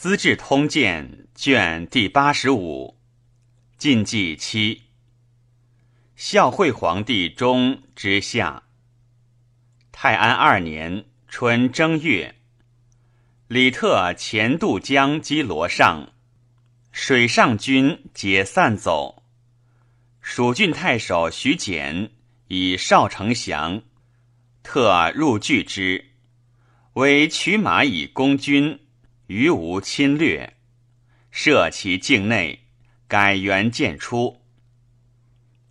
资治通鉴》卷第八十五，晋纪七。孝惠皇帝中之下，泰安二年春正月，李特前渡江击罗尚，水上军解散走。蜀郡太守徐简以少丞降，特入拒之，为取马以攻军。余无侵略，设其境内，改元建出。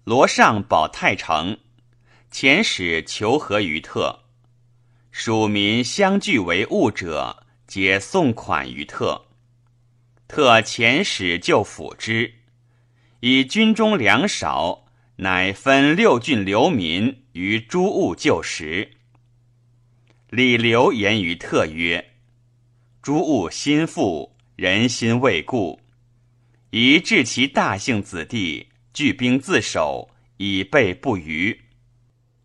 罗尚保太城，遣使求和于特，蜀民相聚为务者，皆送款于特。特遣使就抚之，以军中粮少，乃分六郡流民于诸物就食。李刘言于特曰。诸物心腹，人心未固，宜致其大姓子弟，聚兵自守，以备不虞。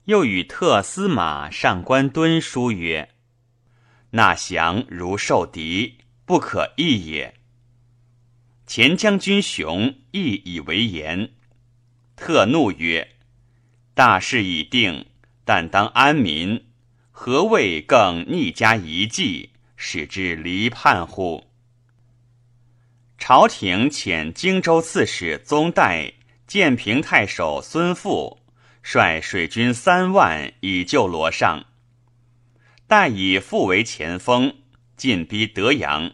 又与特司马上官敦书曰：“纳降如受敌，不可易也。”前将军雄亦以为言。特怒曰：“大事已定，但当安民，何谓更逆加一计？”使之离叛乎？朝廷遣荆州刺史宗代、建平太守孙富率水军三万以救罗尚。代以富为前锋，进逼德阳。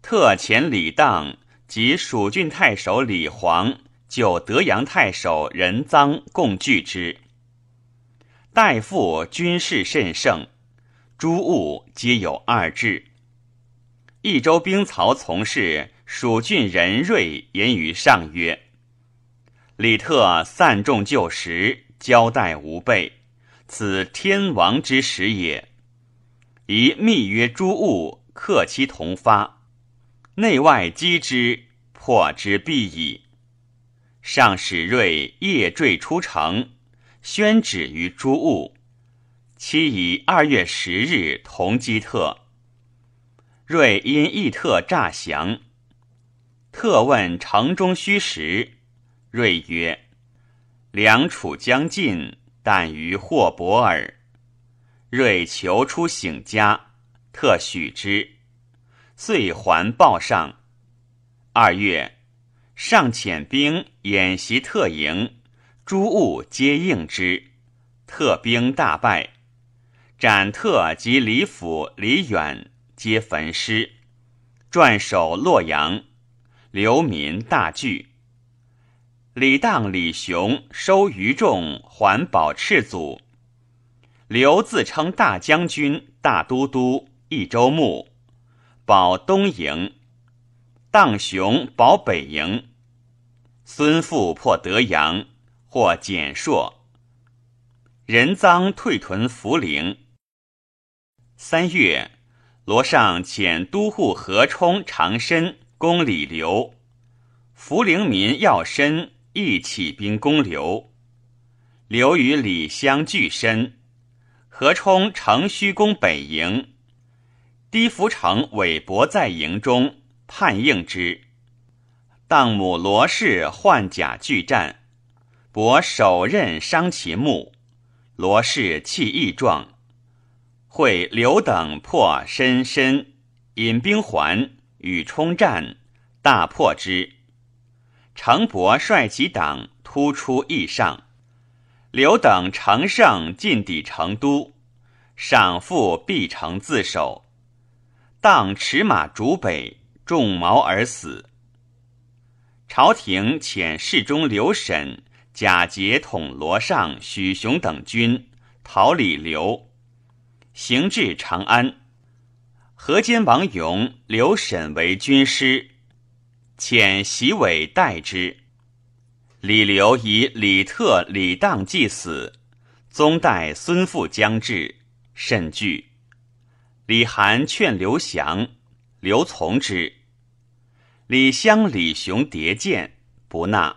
特遣李当及蜀郡太守李黄救德阳太守任臧共拒之。代父军事甚盛。诸物皆有二志。益州兵曹从事蜀郡人瑞言于上曰：“李特散众就食，交代无备，此天王之时也。宜密约诸物，克其同发，内外击之，破之必矣。”上使瑞夜坠出城，宣旨于诸物。期以二月十日同击特，瑞因异特诈降。特问城中虚实，瑞曰：“梁楚将尽，但于霍伯尔。”瑞求出省家，特许之，遂还报上。二月，上遣兵演习特营，诸物皆应之，特兵大败。斩特及李府、李远皆焚尸，转守洛阳，流民大惧。李当、李雄收余众，还保赤祖。刘自称大将军、大都督、益州牧，保东营。荡雄保北营。孙富破德阳，获简硕。人赃退屯涪陵。三月，罗尚遣都护何冲、长申攻李刘，涪陵民要申亦起兵攻刘。刘与李相拒申，何冲乘虚攻北营，低福城韦伯在营中叛应之。当母罗氏换甲拒战，伯手刃伤其目，罗氏弃义状。会刘等破深深，引兵还，与冲战，大破之。程伯率其党突出邑上，刘等乘胜进抵成都，赏复必城自守。当驰马逐北，中矛而死。朝廷遣侍中刘审、贾节统罗尚、许雄等军讨李刘。行至长安，河间王勇、刘沈为军师，遣袭伟代之。李刘以李特、李当既死，宗代、孙父将至，甚惧。李涵劝刘降，刘从之。李襄、李雄迭见，不纳。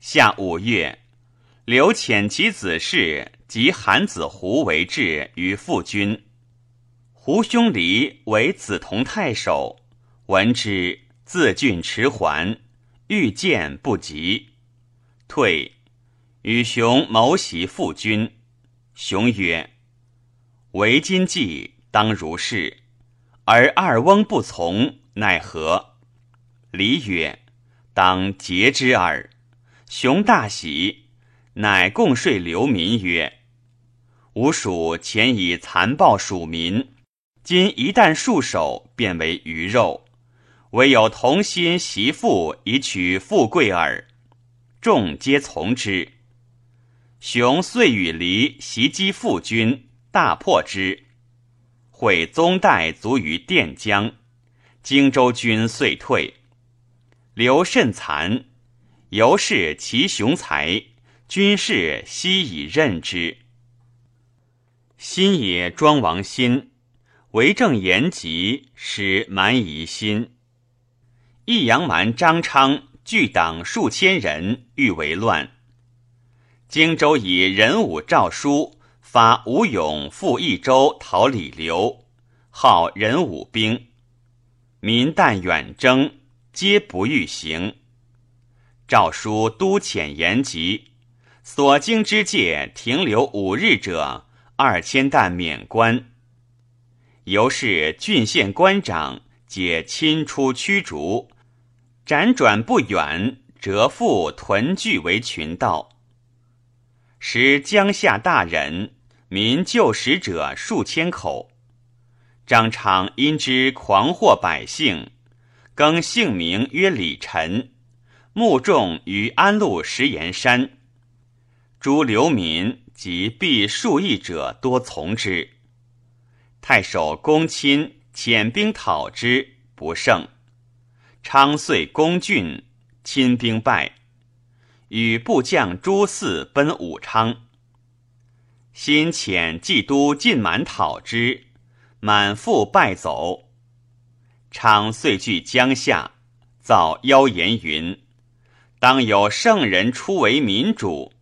夏五月，刘遣其子氏。及韩子胡为质于父君，胡兄离为梓潼太守，闻之，自郡迟还，欲见不及，退，与熊谋袭父君。熊曰：“为今计，当如是。而二翁不从，奈何？”离曰：“当节之耳。”熊大喜，乃共睡流民曰：“吾蜀前以残暴蜀民。”今一旦束手，便为鱼肉；唯有同心袭父，以取富贵耳。众皆从之。雄遂与离袭击父军，大破之。毁宗代卒于垫江，荆州军遂退。刘甚残，由是其雄才，军士悉以任之。新野庄王新。为政严吉，使蛮夷心。益阳蛮张昌聚党数千人，欲为乱。荆州以仁武诏书，发吴勇赴益州讨李刘，号仁武兵。民但远征，皆不欲行。诏书督遣严吉，所经之界停留五日者，二千担免官。由是郡县官长皆亲出驱逐，辗转不远，折复屯聚为群盗。时江夏大人，民救使者数千口。张昌因之狂惑百姓，更姓名曰李晨，募众于安陆石岩山。诸流民及避数亿者多从之。太守公亲遣兵讨之，不胜。昌遂攻郡，亲兵败，与部将朱四奔武昌。新遣冀都晋满讨之，满复败走。昌遂据江夏，造妖言云：当有圣人出为民主。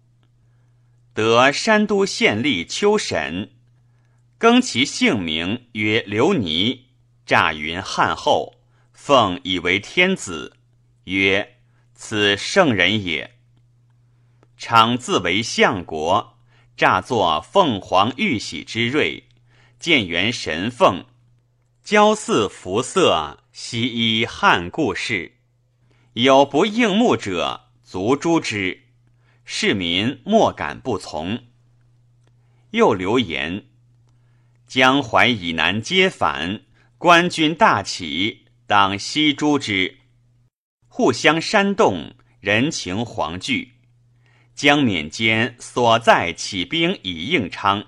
得山都县吏邱审。更其姓名曰刘尼，诈云汉后，奉以为天子，曰：“此圣人也。”常自为相国，诈作凤凰玉玺之瑞，建元神凤，交祀服色，悉依汉故事。有不应目者，卒诛之。市民莫敢不从。又留言。江淮以南皆反，官军大起，当悉诛之。互相煽动，人情惶惧。江缅间所在起兵以应昌，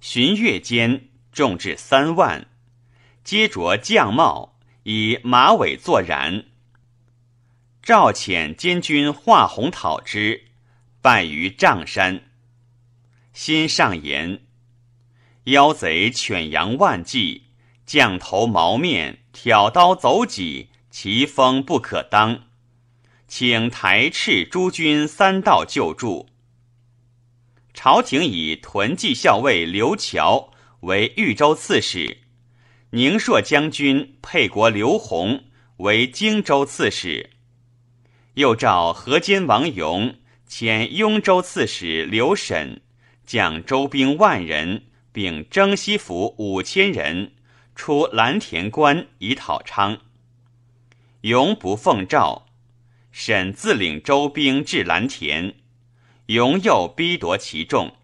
旬月间众至三万，皆着将帽，以马尾作髯。赵遣监军华红讨之，败于丈山。心上言。妖贼犬羊万计，降头毛面，挑刀走戟，其风不可当。请台斥诸军三道救助。朝廷以屯骑校尉刘乔为豫州刺史，宁朔将军沛国刘弘为荆州刺史。又召河间王勇遣雍州刺史刘审，将州兵万人。并征西府五千人出蓝田关以讨昌。永不奉诏，沈自领州兵至蓝田，永又逼夺其众。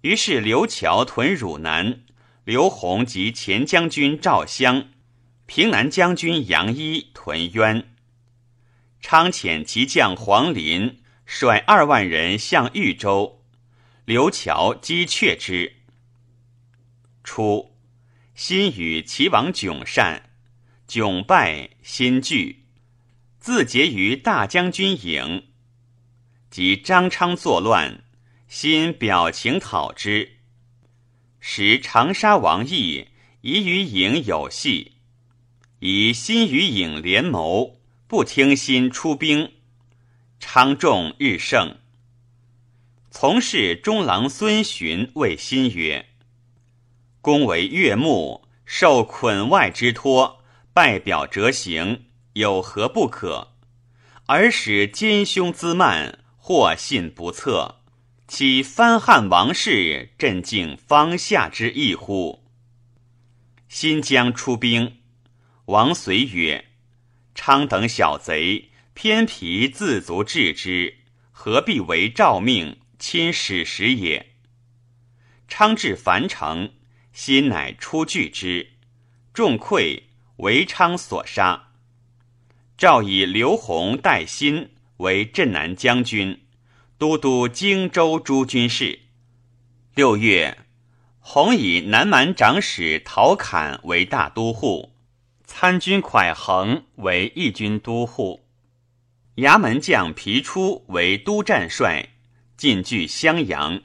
于是刘乔屯汝南，刘弘及前将军赵襄、平南将军杨一屯渊。昌遣其将黄林率二万人向豫州，刘乔击却之。初，新与齐王迥善，迥败，新惧，自结于大将军营。及张昌作乱，新表情讨之。时长沙王毅疑与颖有隙，以新与颖联谋，不听新出兵。昌众日盛。从事中郎孙询谓新曰。公为岳母，受捆外之托，拜表折行，有何不可？而使奸凶滋慢，或信不测，其翻汉王室，镇静方下之意乎？新疆出兵，王遂曰：“昌等小贼，偏皮自足治之，何必为诏命亲使时也？”昌至樊城，心乃出拒之，众溃，为昌所杀。诏以刘弘代新为镇南将军，都督荆州诸军事。六月。弘以南蛮长史陶侃为大都护，参军蒯衡为义军都护，衙门将皮出为都战帅，进据襄阳。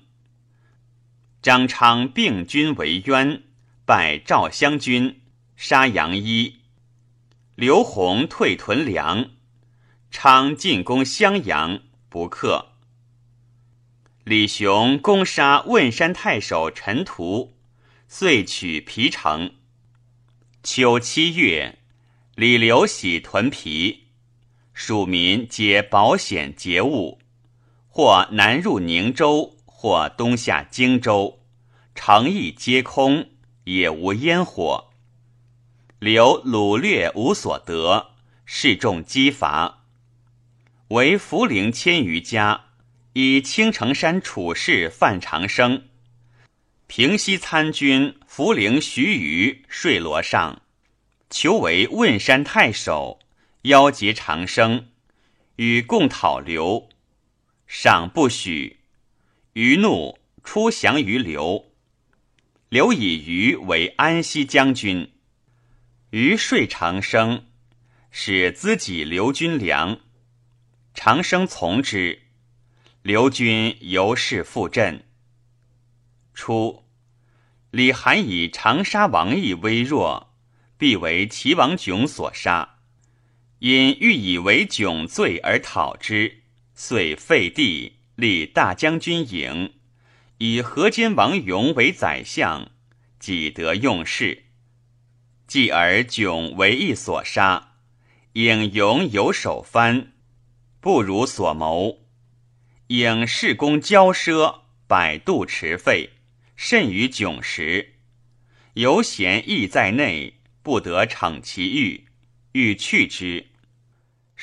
张昌并军为渊，拜赵襄军，杀杨一。刘弘退屯粮，昌进攻襄阳，不克。李雄攻杀汶山太守陈图，遂取皮城。秋七月，李刘喜屯皮，蜀民皆保险节物，或南入宁州，或东下荆州，城邑皆空，也无烟火。刘掳掠无所得，示众饥乏，为涪陵千余家。以青城山处士范长生，平西参军涪陵徐虞睡罗上，求为汶山太守，邀结长生，与共讨刘，赏不许。虞怒，出降于刘。刘以虞为安西将军，虞说长生，使资己刘军粮，长生从之。刘军由是复阵。初，李韩以长沙王毅微弱，必为齐王囧所杀，因欲以为囧罪而讨之，遂废帝，立大将军营，以河间王勇为宰相，己得用事。继而囧为义所杀，引勇有首藩，不如所谋。影事公骄奢，百度持废，甚于窘时。犹嫌义在内，不得逞其欲，欲去之。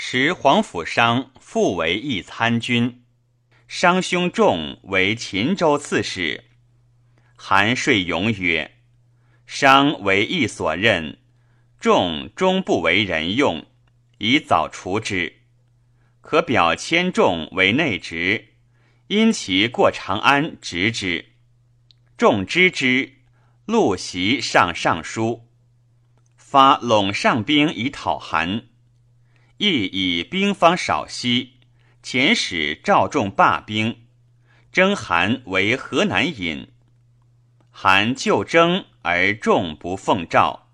时黄甫商复为一参军，商兄仲为秦州刺史。韩遂勇曰：“商为义所任，仲终不为人用，以早除之。”可表迁仲为内职，因其过长安，执之。众知之，陆袭上尚书，发陇上兵以讨韩。亦以兵方少息，遣使赵仲罢兵，征韩为河南尹。韩就征而众不奉诏，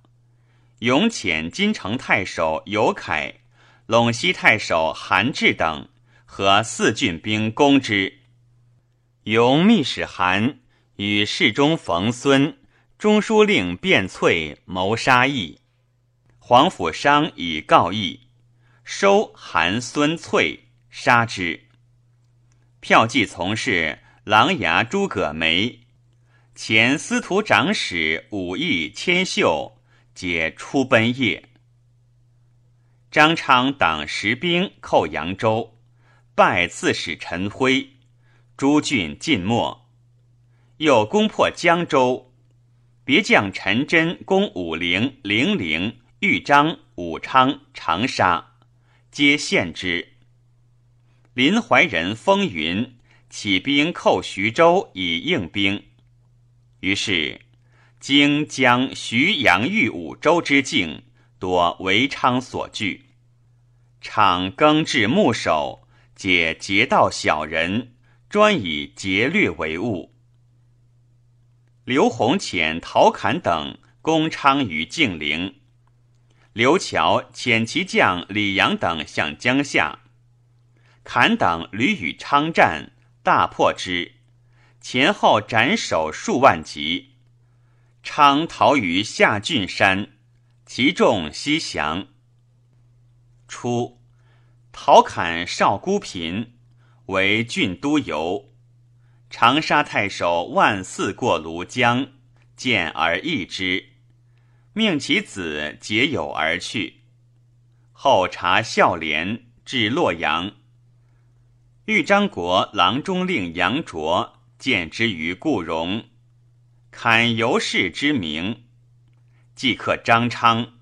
勇遣金城太守尤凯。陇西太守韩志等和四郡兵攻之，永密使韩与侍中冯孙、中书令卞翠谋杀义。皇甫商以告义，收韩、孙、翠，杀之。票骑从事琅琊诸葛梅、前司徒长史武艺千秀，皆出奔夜。张昌党十兵寇扬州，拜刺史陈辉，诸郡尽没。又攻破江州，别将陈真攻武陵、零陵、豫章、武昌、长沙，皆献之。临淮人风云起兵寇徐州以应兵，于是经将徐阳豫五州之境。多为昌所据，场耕治牧守，解劫道小人，专以劫掠为务。刘弘遣陶侃等攻昌于静陵，刘乔遣其将李阳等向江夏，侃等屡与昌战，大破之，前后斩首数万级。昌逃于下郡山，其众西降。初，陶侃少孤贫，为郡都游。长沙太守万四过庐江，见而异之，命其子结友而去。后查孝廉，至洛阳。豫章国郎中令杨卓见之于故荣。堪尤氏之名，即刻张昌、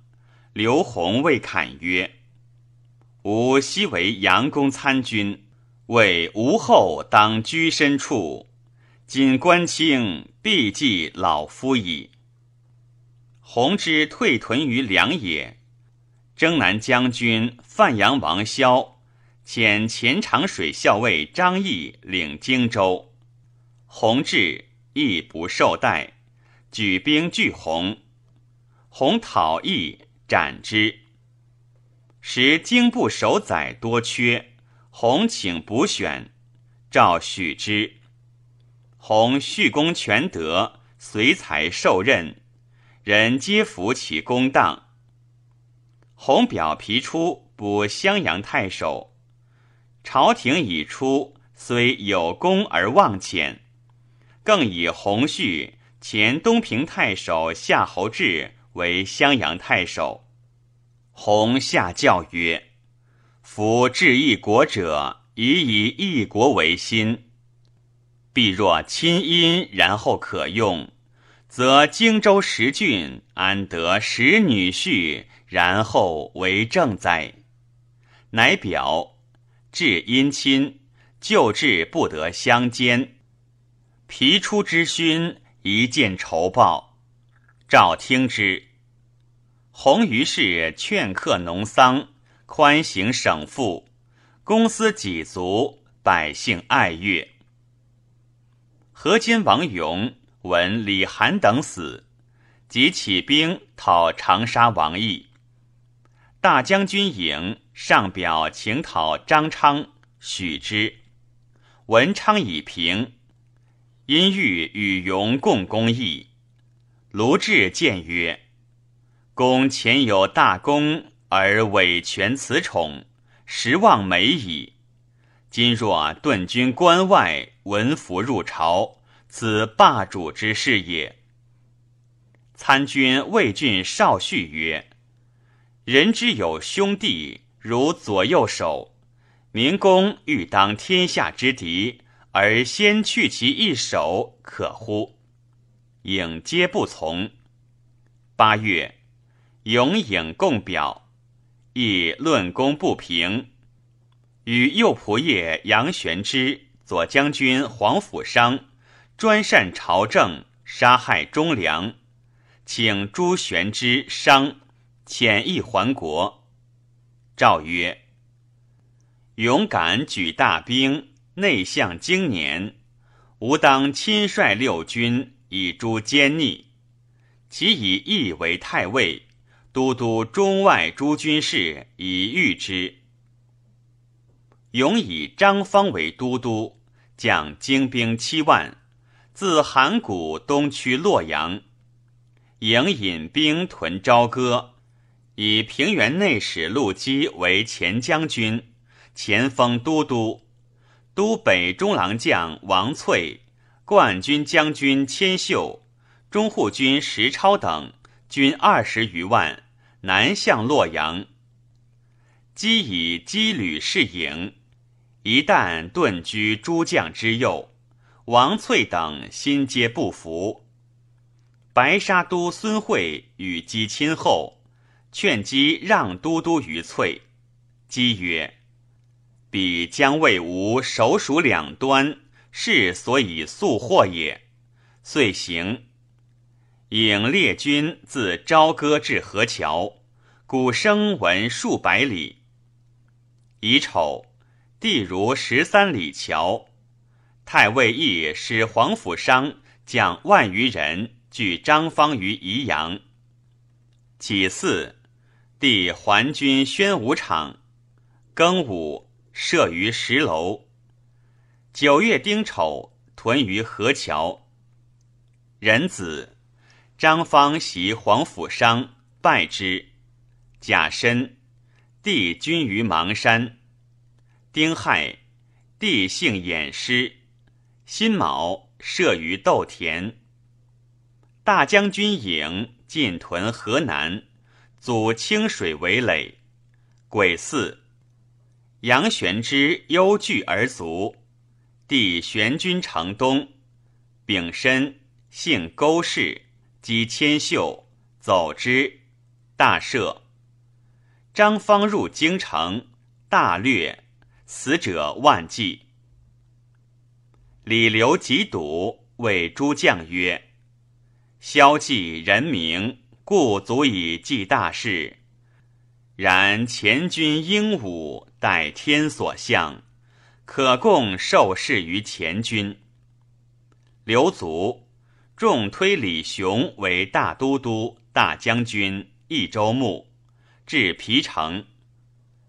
刘弘为侃曰：“吾昔为杨公参军，为吴后当居身处，今官清，必继老夫矣。”弘之退屯于梁也，征南将军范阳王萧遣前长水校尉张毅领荆州，弘至。亦不受待，举兵拒弘，弘讨义，斩之。时京部守宰多缺，弘请补选，诏许之。弘续功全德，随才受任，人皆服其公当。洪表皮出补襄阳太守，朝廷已出，虽有功而忘遣。更以洪绪前东平太守夏侯志为襄阳太守。洪下教曰：“夫治一国者，宜以一国为心。必若亲因，然后可用，则荆州十郡安得十女婿，然后为政哉？”乃表至姻亲，旧制不得相兼。皮出之勋，一见仇报。赵听之，洪于是劝客农桑，宽行省赋，公私己足，百姓爱乐。河间王勇闻李涵等死，即起兵讨长沙王毅。大将军颖上表请讨张昌，许之。文昌已平。因欲与荣共公义，卢志谏曰：“公前有大功，而委权辞宠，实望美矣。今若顿军关外，闻服入朝，此霸主之事也。”参军魏郡少叙曰：“人之有兄弟，如左右手，明公欲当天下之敌。”而先去其一手，可乎？影皆不从。八月，永影共表，亦论功不平，与右仆射杨玄之、左将军黄甫商专擅朝政，杀害忠良，请朱玄之、商遣意还国。诏曰：勇敢举大兵。内向经年，吾当亲率六军以诛奸逆。其以义为太尉，都督中外诸军事以御之。勇以张方为都督，将精兵七万，自函谷东驱洛阳。营引兵屯朝歌，以平原内史陆基为前将军，前锋都督。都北中郎将王粹、冠军将军千秀、中护军石超等军二十余万，南向洛阳。积以羁旅士营，一旦遁居诸将之右，王粹等心皆不服。白沙都孙惠与姬亲后，劝姬让都督于粹。姬曰。彼将为吾首属两端，是所以速获也。遂行，引列军自朝歌至河桥，鼓声闻数百里。乙丑，地如十三里桥。太尉义使黄甫商将万余人拒张方于宜阳。己巳，帝还军宣武场。庚午。设于石楼。九月丁丑，屯于河桥。壬子，张方袭黄甫商，败之。甲申，帝君于邙山。丁亥，帝幸偃师。辛卯，设于窦田。大将军颍进屯河南，阻清水为垒。癸巳，杨玄之忧惧而卒。帝玄君城东。丙申，姓勾氏，即千秀，走之。大赦。张方入京城，大略，死者万计。李刘疾堵，谓诸将曰：“萧纪人名，故足以济大事。然前军英武，待天所向，可共受事于前军。”刘卒，众推李雄为大都督、大将军、益州牧。至皮城，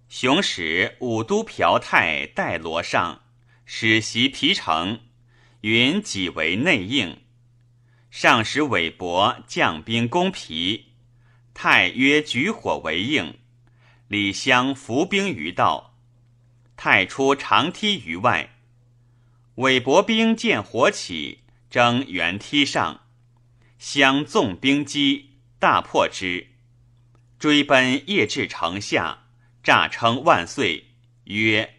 雄使武都朴泰代罗上，使袭皮城，云己为内应。上使韦伯将兵攻皮，太曰举火为应。李襄伏兵于道，太出长梯于外。韦伯兵见火起，争原梯上，相纵兵击，大破之。追奔夜至城下，诈称万岁，曰：“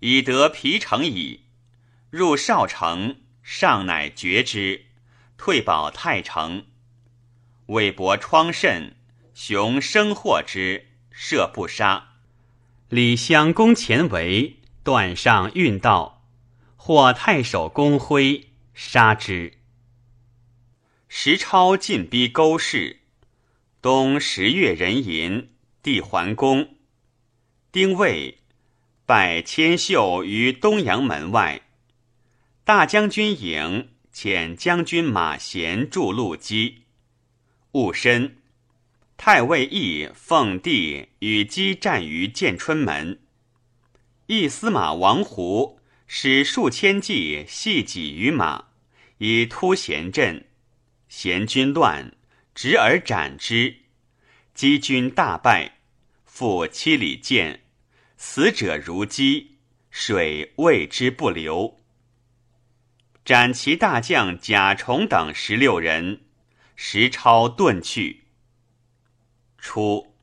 已得皮城矣。”入少城，上乃绝之，退保太城。韦伯疮甚，雄生获之，射不杀。李襄攻前围，断上运道，获太守公辉，杀之。石超进逼勾氏。冬十月壬寅，帝桓公。丁未，拜千秀于东阳门外。大将军颍遣将军马贤助路基。戊申，太尉义奉帝与姬战于建春门。义司马王胡使数千骑系戟于马，以突贤阵。贤军乱。执而斩之，击军大败，复七里剑，死者如饥，水为之不流。斩其大将贾重等十六人，石超遁去。初，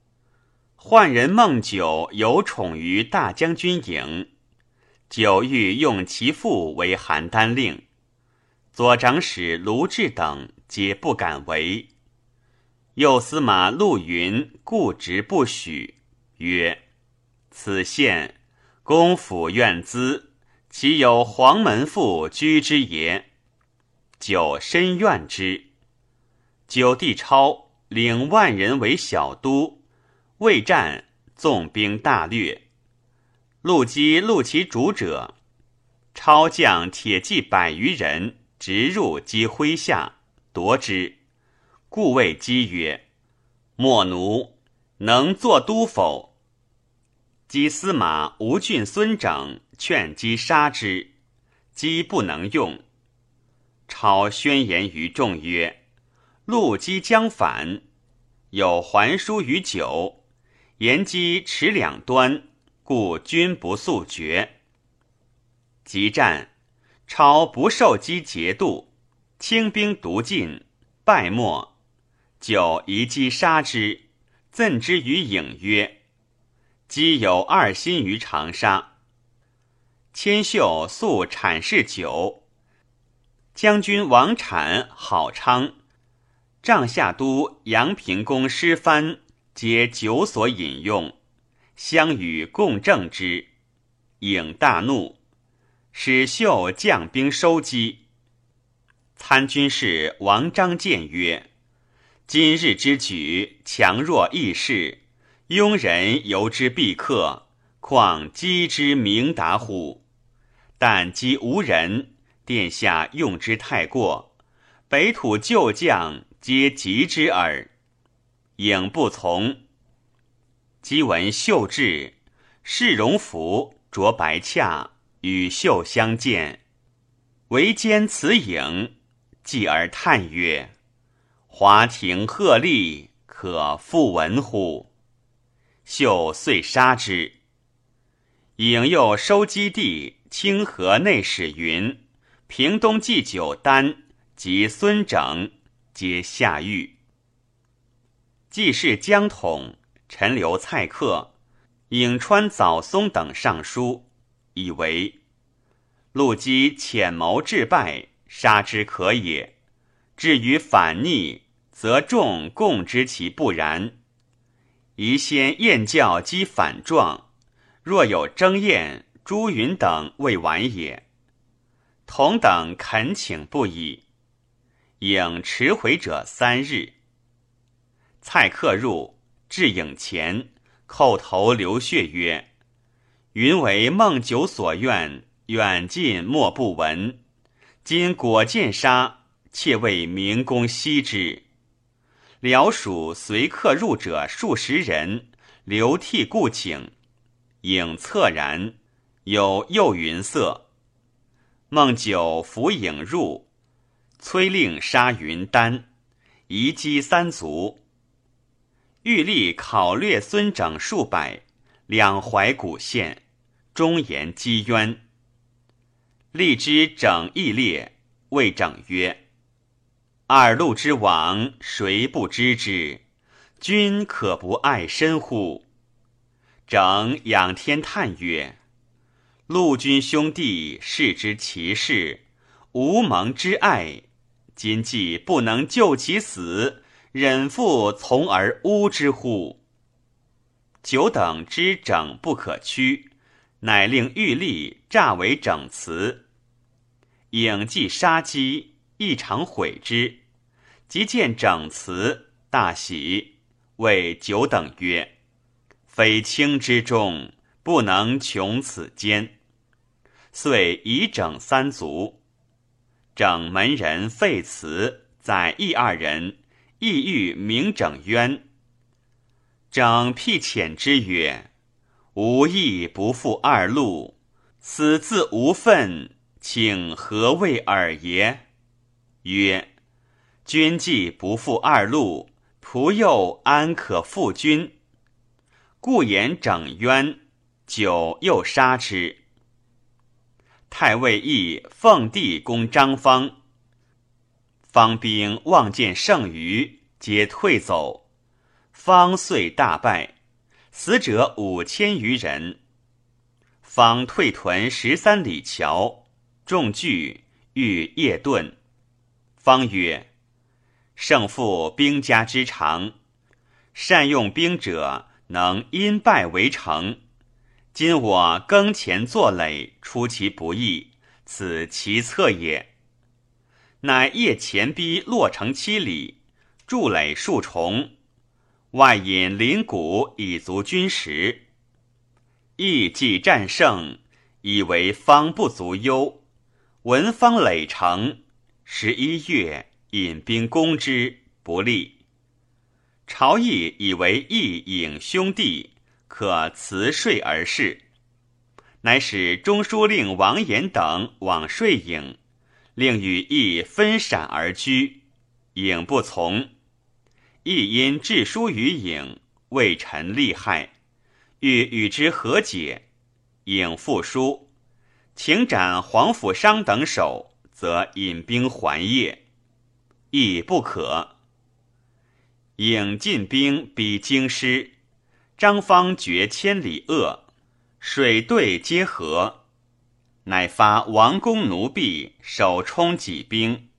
宦人孟九有宠于大将军营，久欲用其父为邯郸令，左长史卢志等皆不敢为。右司马陆云固执不许，曰：“此县公府院资，岂有黄门妇居之也？”九深怨之。九弟超领万人为小都，未战，纵兵大掠。陆基录其主者，超将铁骑百余人，直入击麾下，夺之。故谓姬曰：“莫奴能作都否？”姬司马吴郡孙整劝姬杀之，姬不能用。超宣言于众曰：“陆姬将反，有还书于九，言姬持两端，故君不速决。”即战，超不受姬节度，轻兵独进，败没。就移击杀之，赠之于颍曰：“姬有二心于长沙。”千秀素产事久，将军王产、郝昌、帐下都阳平公师藩皆酒所饮用，相与共正之。颖大怒，使秀将兵收击。参军士王章谏曰。今日之举，强弱易事，庸人由之必克，况击之明达乎？但击无人，殿下用之太过，北土旧将皆急之耳。颖不从。姬闻秀至，释荣服，着白洽，与秀相见，唯兼此影，继而叹曰。华亭鹤唳，可复闻乎？秀遂杀之。颖又收基地，清河内史云、平东祭酒丹及孙整，皆下狱。既是江统、陈留蔡克、颍川早松等上书，以为陆基潜谋致败，杀之可也；至于反逆，则众共知其不然。宜先验教击反状，若有争验，朱云等未晚也。同等恳请不已，应迟回者三日。蔡客入，至影前，叩头流血曰：“云为孟九所愿，远近莫不闻。今果见杀，切为明公惜之。”辽属随客入者数十人，流涕故请，影恻然，有右云色。孟九扶影入，催令杀云丹，移击三族。欲立考略孙整数百，两怀古县，忠言积冤。立之整义烈，谓整曰：“二路之亡，谁不知之？君可不爱身乎？”整仰天叹曰：“陆军兄弟，视之其事，无蒙之爱，今既不能救其死。”忍复从而污之乎？久等之整不可屈，乃令玉立诈为整辞。影既杀机，异常悔之。即见整辞，大喜，谓久等曰：“非卿之众，不能穷此间。”遂以整三足。整门人废辞，载义二人。意欲明整冤，整辟遣之曰：“吾亦不负二路，此自无愤，请何谓尔耶？”曰：“君既不负二路，仆又安可负君？故言整冤，久又杀之。”太尉亦奉帝攻张方。方兵望见剩余，皆退走。方遂大败，死者五千余人。方退屯十三里桥，众惧，欲夜遁。方曰：“胜负兵家之常，善用兵者能因败为成。今我耕前作垒，出其不意，此其策也。”乃夜前逼洛城七里，筑垒数重，外引林谷以足军食。亦既战胜，以为方不足忧。闻方垒城，十一月引兵攻之，不利。朝议以为义引兄弟，可辞税而事，乃使中书令王延等往说颍。令与义分闪而居，颍不从。义因致书于颍，为臣利害，欲与之和解。颍复书，请斩黄甫商等首，则引兵还业。亦不可。引进兵逼京师，张方绝千里恶，水队皆合。乃发王公奴婢首充己兵，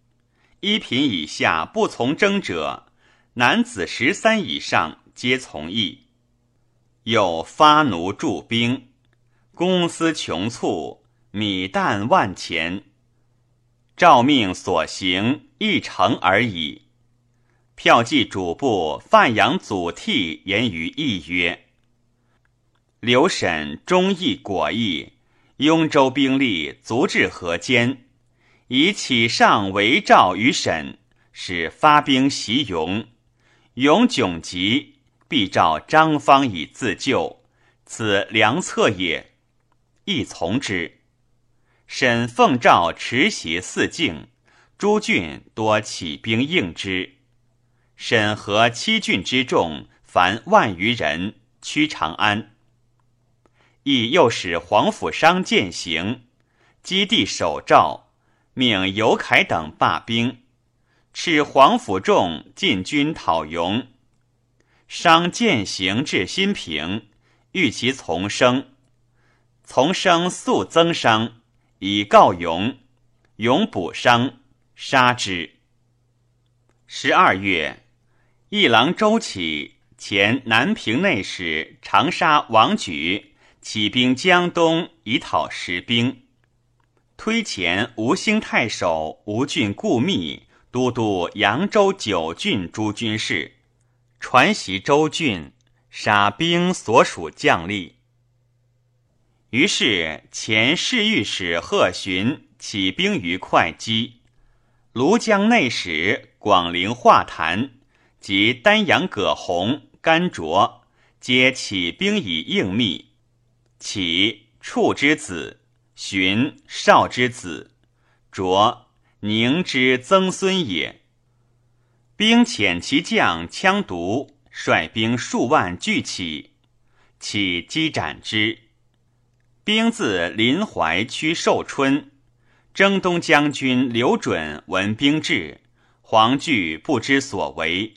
一品以下不从征者，男子十三以上皆从役。又发奴驻兵，公私穷促，米旦万钱。诏命所行一成而已。票记主簿范阳祖逖言于义曰：“刘审忠义果义。”雍州兵力足至河间，以启上为诏于沈，使发兵袭雍。雍窘急，必召张方以自救，此良策也。亦从之。沈奉诏持袭四境，诸郡多起兵应之。审核七郡之众，凡万余人，趋长安。亦又使黄甫商践行，基地守诏，命尤凯等罢兵，斥黄甫仲进军讨戎。商践行至新平，欲其从生，从生速增伤，以告勇，勇补伤，杀之。十二月，一郎周起前南平内史长沙王举起兵江东以讨石兵，推前吴兴太守吴郡顾密都督扬州九郡诸军事。传习州郡，杀兵所属将吏。于是前侍御史贺询起兵于会稽，庐江内史广陵化坛及丹阳葛洪、甘卓皆起兵以应密。起处之子，寻少之子，卓宁之曾孙也。兵遣其将羌独率兵数万聚起，起击斩之。兵自临淮趋寿春，征东将军刘准闻兵至，黄惧不知所为。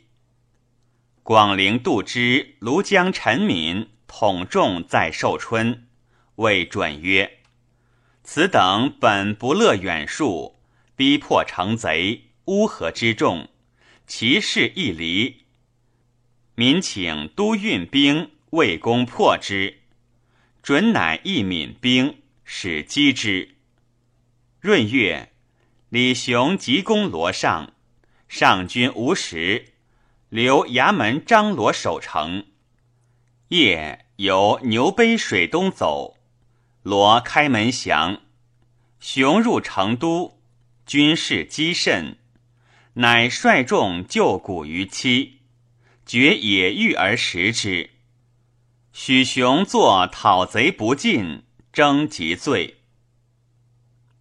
广陵杜之、庐江陈敏统众在寿春，谓准曰：“此等本不乐远戍，逼迫成贼，乌合之众。”其势亦离，民请都运兵为攻破之，准乃一闽兵使击之。闰月，李雄急攻罗上，上军无时，留衙门张罗守城。夜由牛背水东走，罗开门降，雄入成都，军事积甚。乃率众救谷于期，决野欲而食之。许雄作讨贼不进，征即罪。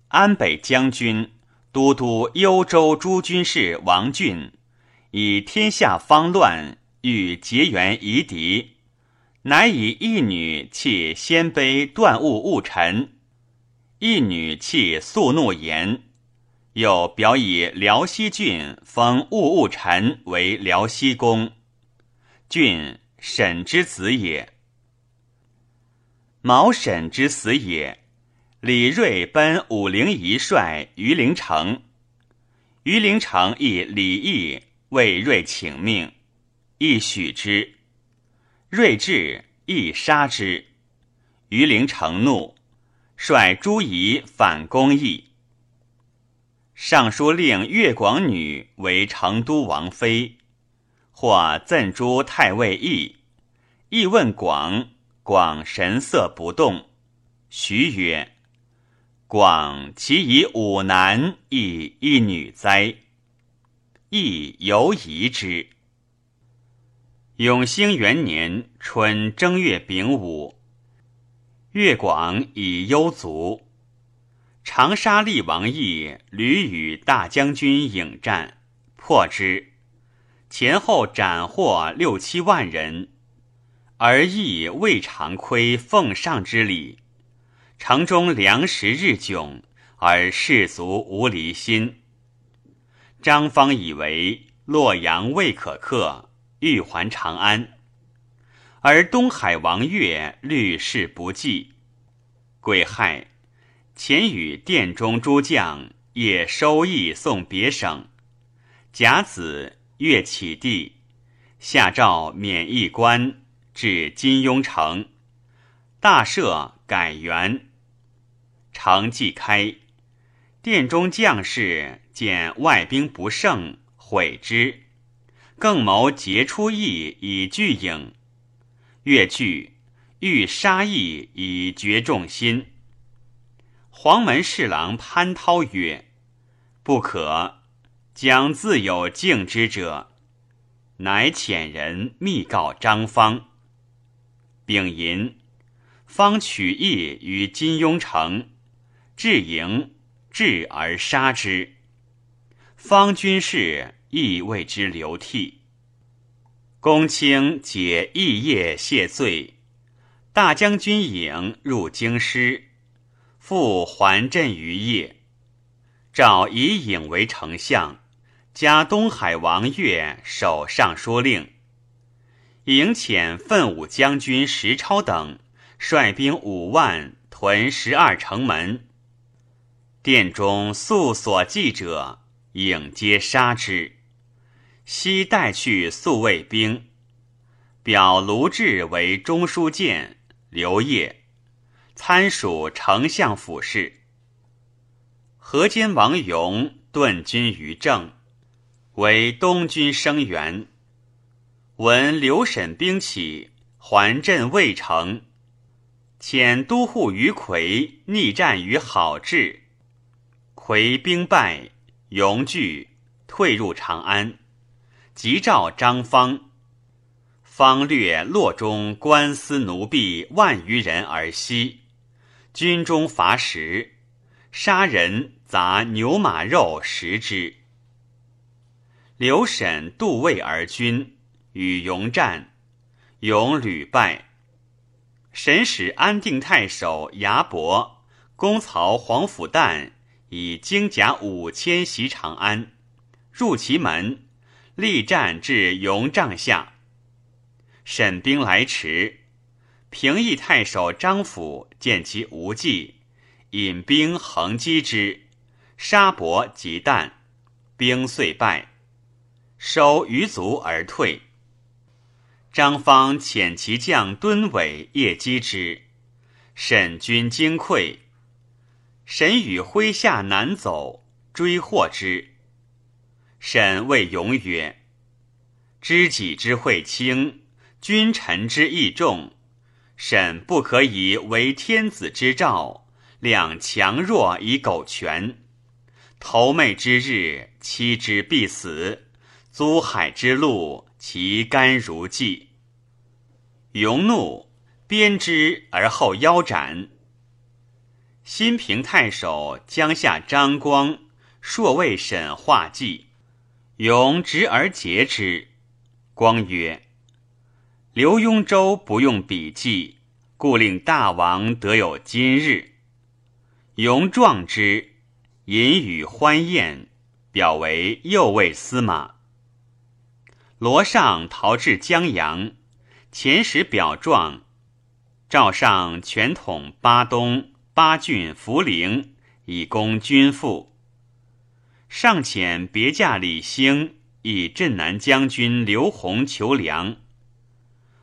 安北将军、都督幽州诸军事王俊，以天下方乱，欲结缘夷狄，乃以一女弃鲜卑断物误臣，一女弃肃怒言。又表以辽西郡封物务臣为辽西公，郡沈之子也。毛沈之死也。李瑞奔武陵一帅于陵城，于陵城亦李毅为瑞请命，亦许之。睿至，亦杀之。于陵城怒，率诸夷反攻义。尚书令岳广女为成都王妃，或赠诸太尉义，义问广，广神色不动。徐曰：“广其以五男亦一女哉？”亦犹疑之。永兴元年春正月丙午，岳广以幽卒。长沙厉王毅屡与大将军迎战，破之，前后斩获六七万人，而亦未尝亏奉上之礼。城中粮食日窘，而士卒无离心。张方以为洛阳未可克，欲还长安，而东海王岳虑事不济，癸亥。前与殿中诸将也收益送别省，甲子月起地，下诏免役官，至金庸城，大赦改元。城既开，殿中将士见外兵不胜，悔之，更谋劫出义以拒影。越惧，欲杀义以绝众心。黄门侍郎潘涛曰：“不可，将自有敬之者。”乃遣人密告张方。丙寅，方取义于金庸城，至营，至而杀之。方军士亦为之流涕。公卿解义业谢罪，大将军颖入京师，复还镇于邺。诏以颖为丞相，加东海王岳守尚书令。迎遣奋武将军石超等率兵五万屯十二城门，殿中素所记者，颖皆杀之。悉带去宿卫兵，表卢志为中书监，刘烨参署丞相府事。河间王勇顿军于政，为东军声援。闻刘沈兵起，还镇未成，遣都护于魁逆战于好志，魁兵败，勇惧，退入长安。急召张方，方略洛中官司奴婢万余人而息，军中乏食，杀人杂牛马肉食之。刘沈渡渭而军，与勇战，勇屡败。神使安定太守牙伯攻曹皇甫旦，以精甲五千袭长安，入其门。力战至勇帐下，沈兵来迟，平邑太守张辅见其无计，引兵横击之，杀伯及旦，兵遂败，收余卒而退。张方遣其将敦伟夜击之，沈军惊溃，沈与麾下南走，追获之。沈谓勇曰：“知己之惠轻，君臣之义重。沈不可以为天子之兆，两强弱以苟全。投媚之日，妻之必死；租海之路，其甘如鲫。”勇怒，鞭之而后腰斩。新平太守江夏张光朔为沈画计。勇直而截之。光曰：“刘雍州不用笔记，故令大王得有今日。”勇壮之，饮与欢宴，表为右卫司马。罗尚逃至江阳，前使表状，诏上全统巴东、巴郡、涪陵，以供君赋。上遣别驾李兴以镇南将军刘宏求粮。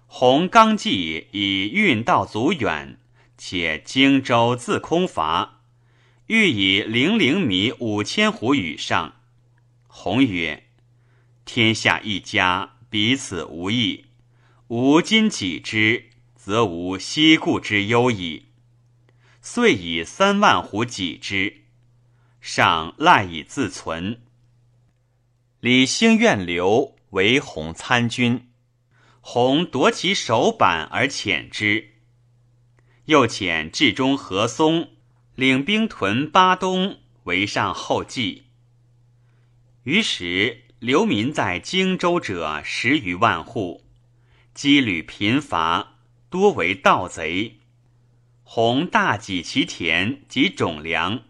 弘刚计以运道阻远，且荆州自空乏，欲以零零米五千斛与上。弘曰：“天下一家，彼此无异。吾今己之，则无西顾之忧矣。”遂以三万斛己之。上赖以自存。李兴愿留为弘参军，弘夺其首板而遣之。又遣至中何松领兵屯巴东，为上后继。于时流民在荆州者十余万户，羁旅贫乏，多为盗贼。弘大己其田及种粮。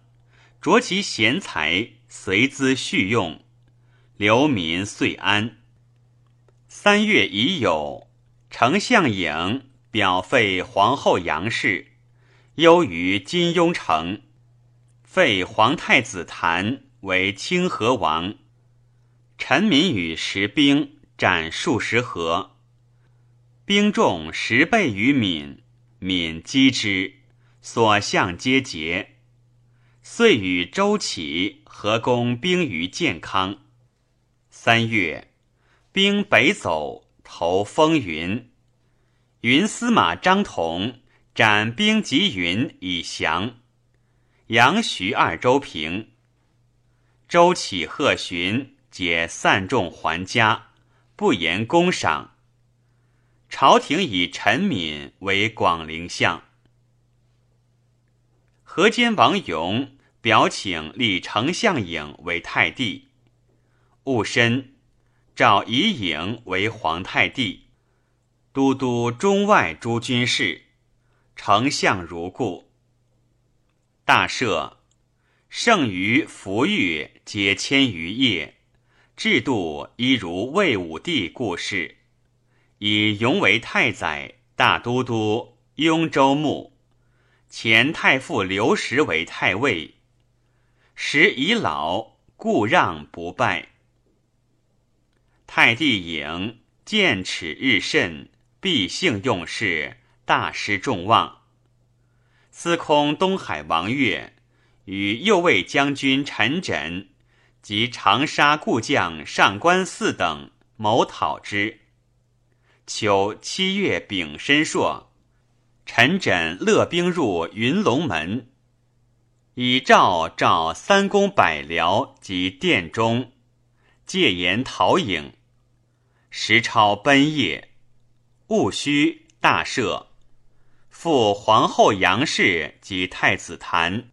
着其贤才，随资续用，流民遂安。三月已有，丞相颖表废皇后杨氏，忧于金庸城，废皇太子谭为清河王。陈民与石兵斩数十合，兵众十倍于闵，闵击之，所向皆捷。遂与周启合攻兵于建康。三月，兵北走，投风云。云司马张统斩兵及云以降。杨徐二州平。周启贺寻解散众还家，不言公赏。朝廷以陈敏为广陵相。河间王勇。表请立丞相颖为太帝，戊申，召夷颖为皇太帝，都督中外诸军事，丞相如故。大赦，剩余服御皆迁于业，制度一如魏武帝故事，以永为太宰、大都督、雍州牧，前太傅刘石为太尉。时已老，故让不拜。太帝颖见耻日甚，必性用事，大失众望。司空东海王悦与右卫将军陈轸及长沙故将上官汜等谋讨之。秋七月丙申朔，陈轸勒兵入云龙门。以诏召三公百僚及殿中，戒严陶颖。时超奔夜，戊戌大赦。复皇后杨氏及太子谭，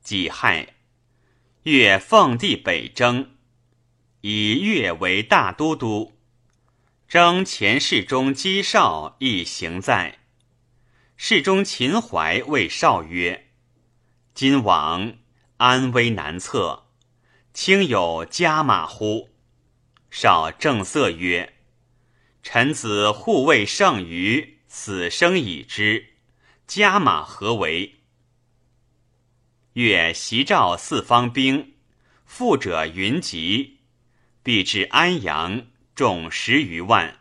己亥，越奉帝北征，以越为大都督。征前侍中姬绍亦行在。侍中秦淮谓绍曰。今往安危难测，卿有加马乎？少正色曰：“臣子护卫胜于，死生已之，加马何为？”越袭召四方兵，富者云集，必至安阳，众十余万。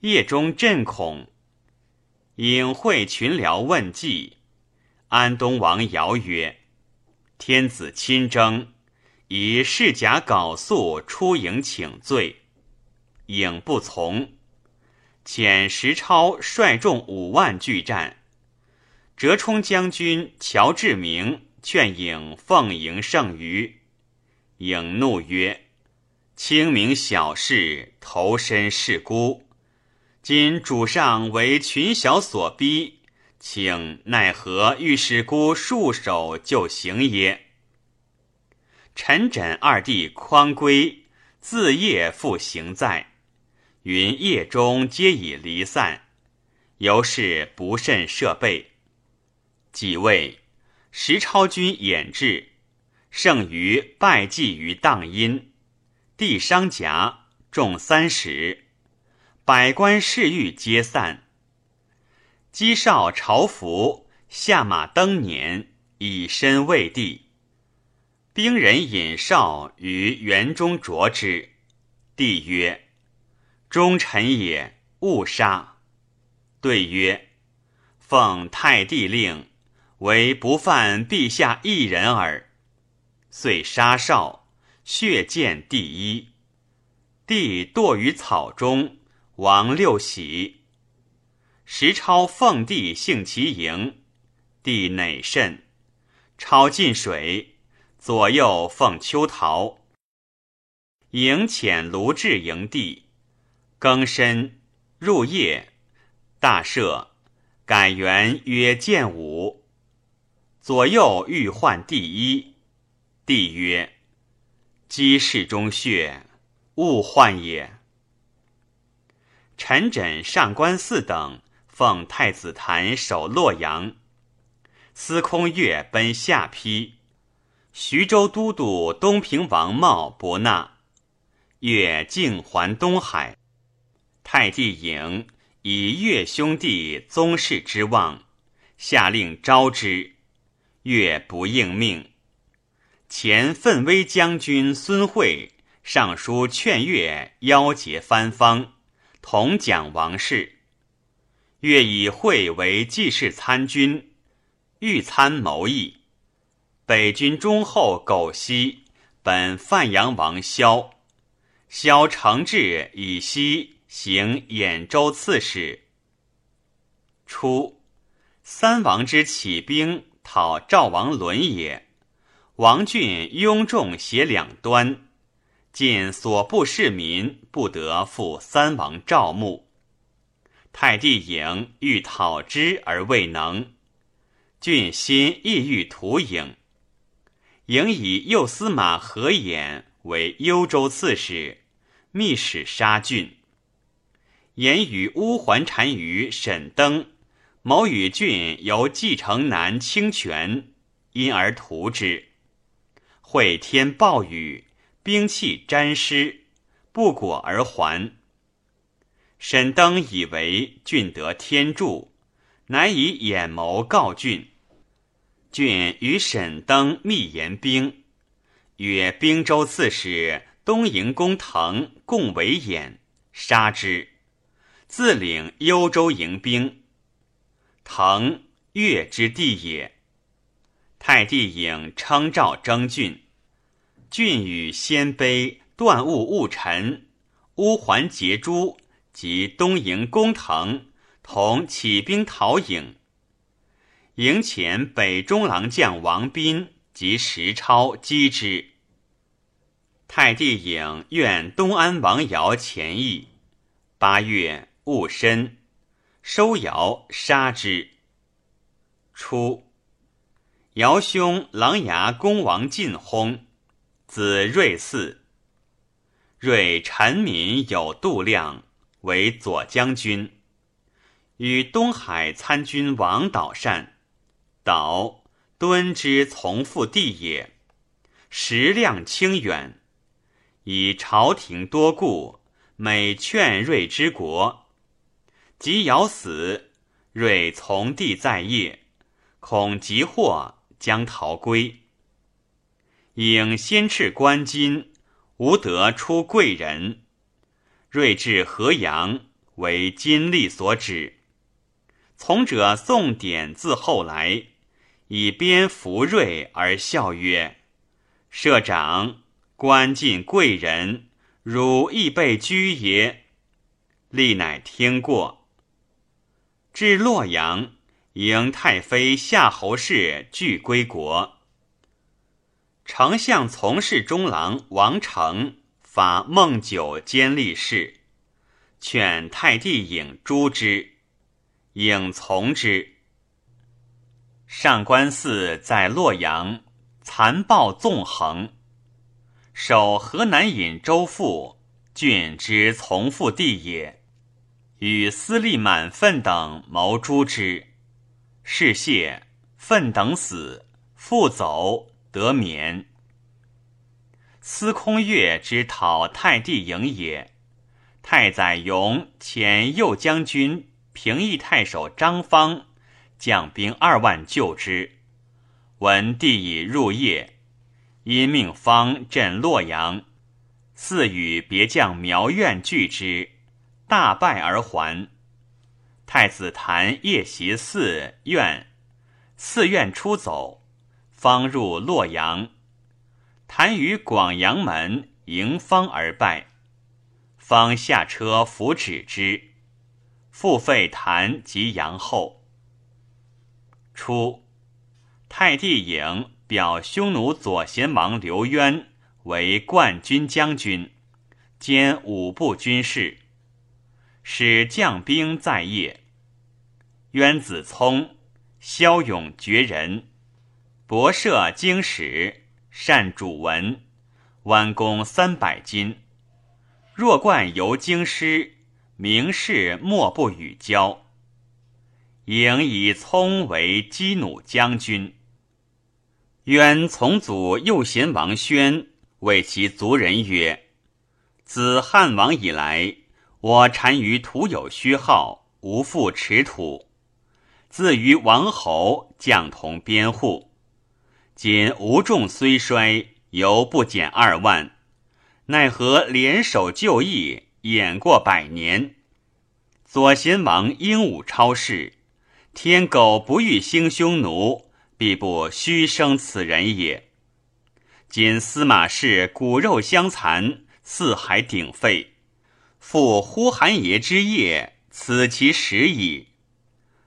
夜中震恐，引会群僚问计。安东王尧曰：“天子亲征，以侍甲缟素出营请罪，颖不从。遣石超率众五万拒战。折冲将军乔志明劝颖奉迎圣于，颖怒曰：‘清明小事，投身事孤。今主上为群小所逼。’”请奈何御史姑束手就行耶？陈轸二弟匡归自夜复行在，云夜中皆已离散，由是不甚设备。几位石超军掩至，剩余败绩于荡阴，地伤甲众三十，百官侍御皆散。姬少朝服，下马登辇，以身为帝。兵人引少于园中啄之，帝曰：“忠臣也，勿杀。”对曰：“奉太帝令，唯不犯陛下一人耳。”遂杀少，血溅第一。帝堕于草中，亡六喜。时超奉帝幸其营，帝馁甚。超进水，左右奉秋桃。营遣卢至营地，更深入夜，大赦，改元曰建武。左右欲换第一，帝曰：“积世中血，勿患也。”陈轸、上官汜等。奉太子谭守洛阳，司空岳奔下邳，徐州都督东平王茂不纳，越竟还东海。太帝颖以越兄弟宗室之望，下令招之，越不应命。前奋威将军孙惠上书劝岳邀结藩方，同讲王事。越以会为济世参军，欲参谋议。北军中后苟西本范阳王萧，萧承志以西行兖州刺史。初，三王之起兵讨赵王伦也，王俊拥众挟两端，尽所部市民不得赴三王赵墓。太帝颖欲讨之而未能，郡心亦欲屠颖。颖以右司马何衍为幽州刺史，密使杀郡。言与乌桓单于沈登谋与郡由继承南清泉，因而屠之。会天暴雨，兵器沾湿，不果而还。沈登以为郡得天助，乃以眼谋告郡。郡与沈登密言兵，曰：“兵州刺史东营公腾共为眼，杀之。”自领幽州迎兵，腾越之地也。太帝颖称诏征郡，郡与鲜卑断物误臣乌桓结诸及东营公腾同起兵讨郢。营前北中郎将王斌及石超击之。太帝颖愿东安王尧前议。八月。戊申，收尧杀之。初，尧兄琅琊公王进薨，子睿嗣。睿臣民有度量，为左将军，与东海参军王导善。导敦之从父弟也，食量清远，以朝廷多故，每劝睿之国。及尧死，睿从弟在业，恐急祸，将逃归。应先敕官金，无得出贵人。睿至河阳，为金历所指。从者宋典自后来，以鞭服睿而笑曰：“社长，官进贵人，汝亦被居也。”历乃听过。至洛阳，迎太妃夏侯氏俱归国。丞相从事中郎王成发孟九兼吏事，劝太帝引诛之，引从之。上官汜在洛阳，残暴纵横，守河南尹州府，郡之从父地也。与司隶满愤等谋诛之，事谢，愤等死，复走得免。司空岳之讨太帝营也，太宰勇遣右将军平邑太守张方将兵二万救之。闻帝已入夜，因命方镇洛阳，赐与别将苗苑拒之。大败而还。太子谭夜袭寺院，寺院出走，方入洛阳。谭于广阳门迎方而拜，方下车扶止之，复废谭及阳后。初，太帝颖表匈奴左贤王刘渊为冠军将军，兼五部军事。使将兵在业。渊子聪，骁勇绝人，博涉经史，善主文，弯弓三百斤。若冠游京师，名士莫不与交。颖以聪为击弩将军。渊从祖右贤王宣谓其族人曰：“自汉王以来。”我单于徒有虚号，无复持土。自于王侯将同边户，今吴众虽衰，犹不减二万。奈何联手就义，演过百年？左贤王英武超世，天狗不欲兴匈奴，必不虚生此人也。今司马氏骨肉相残，四海鼎沸。复呼韩爷之业，此其时矣。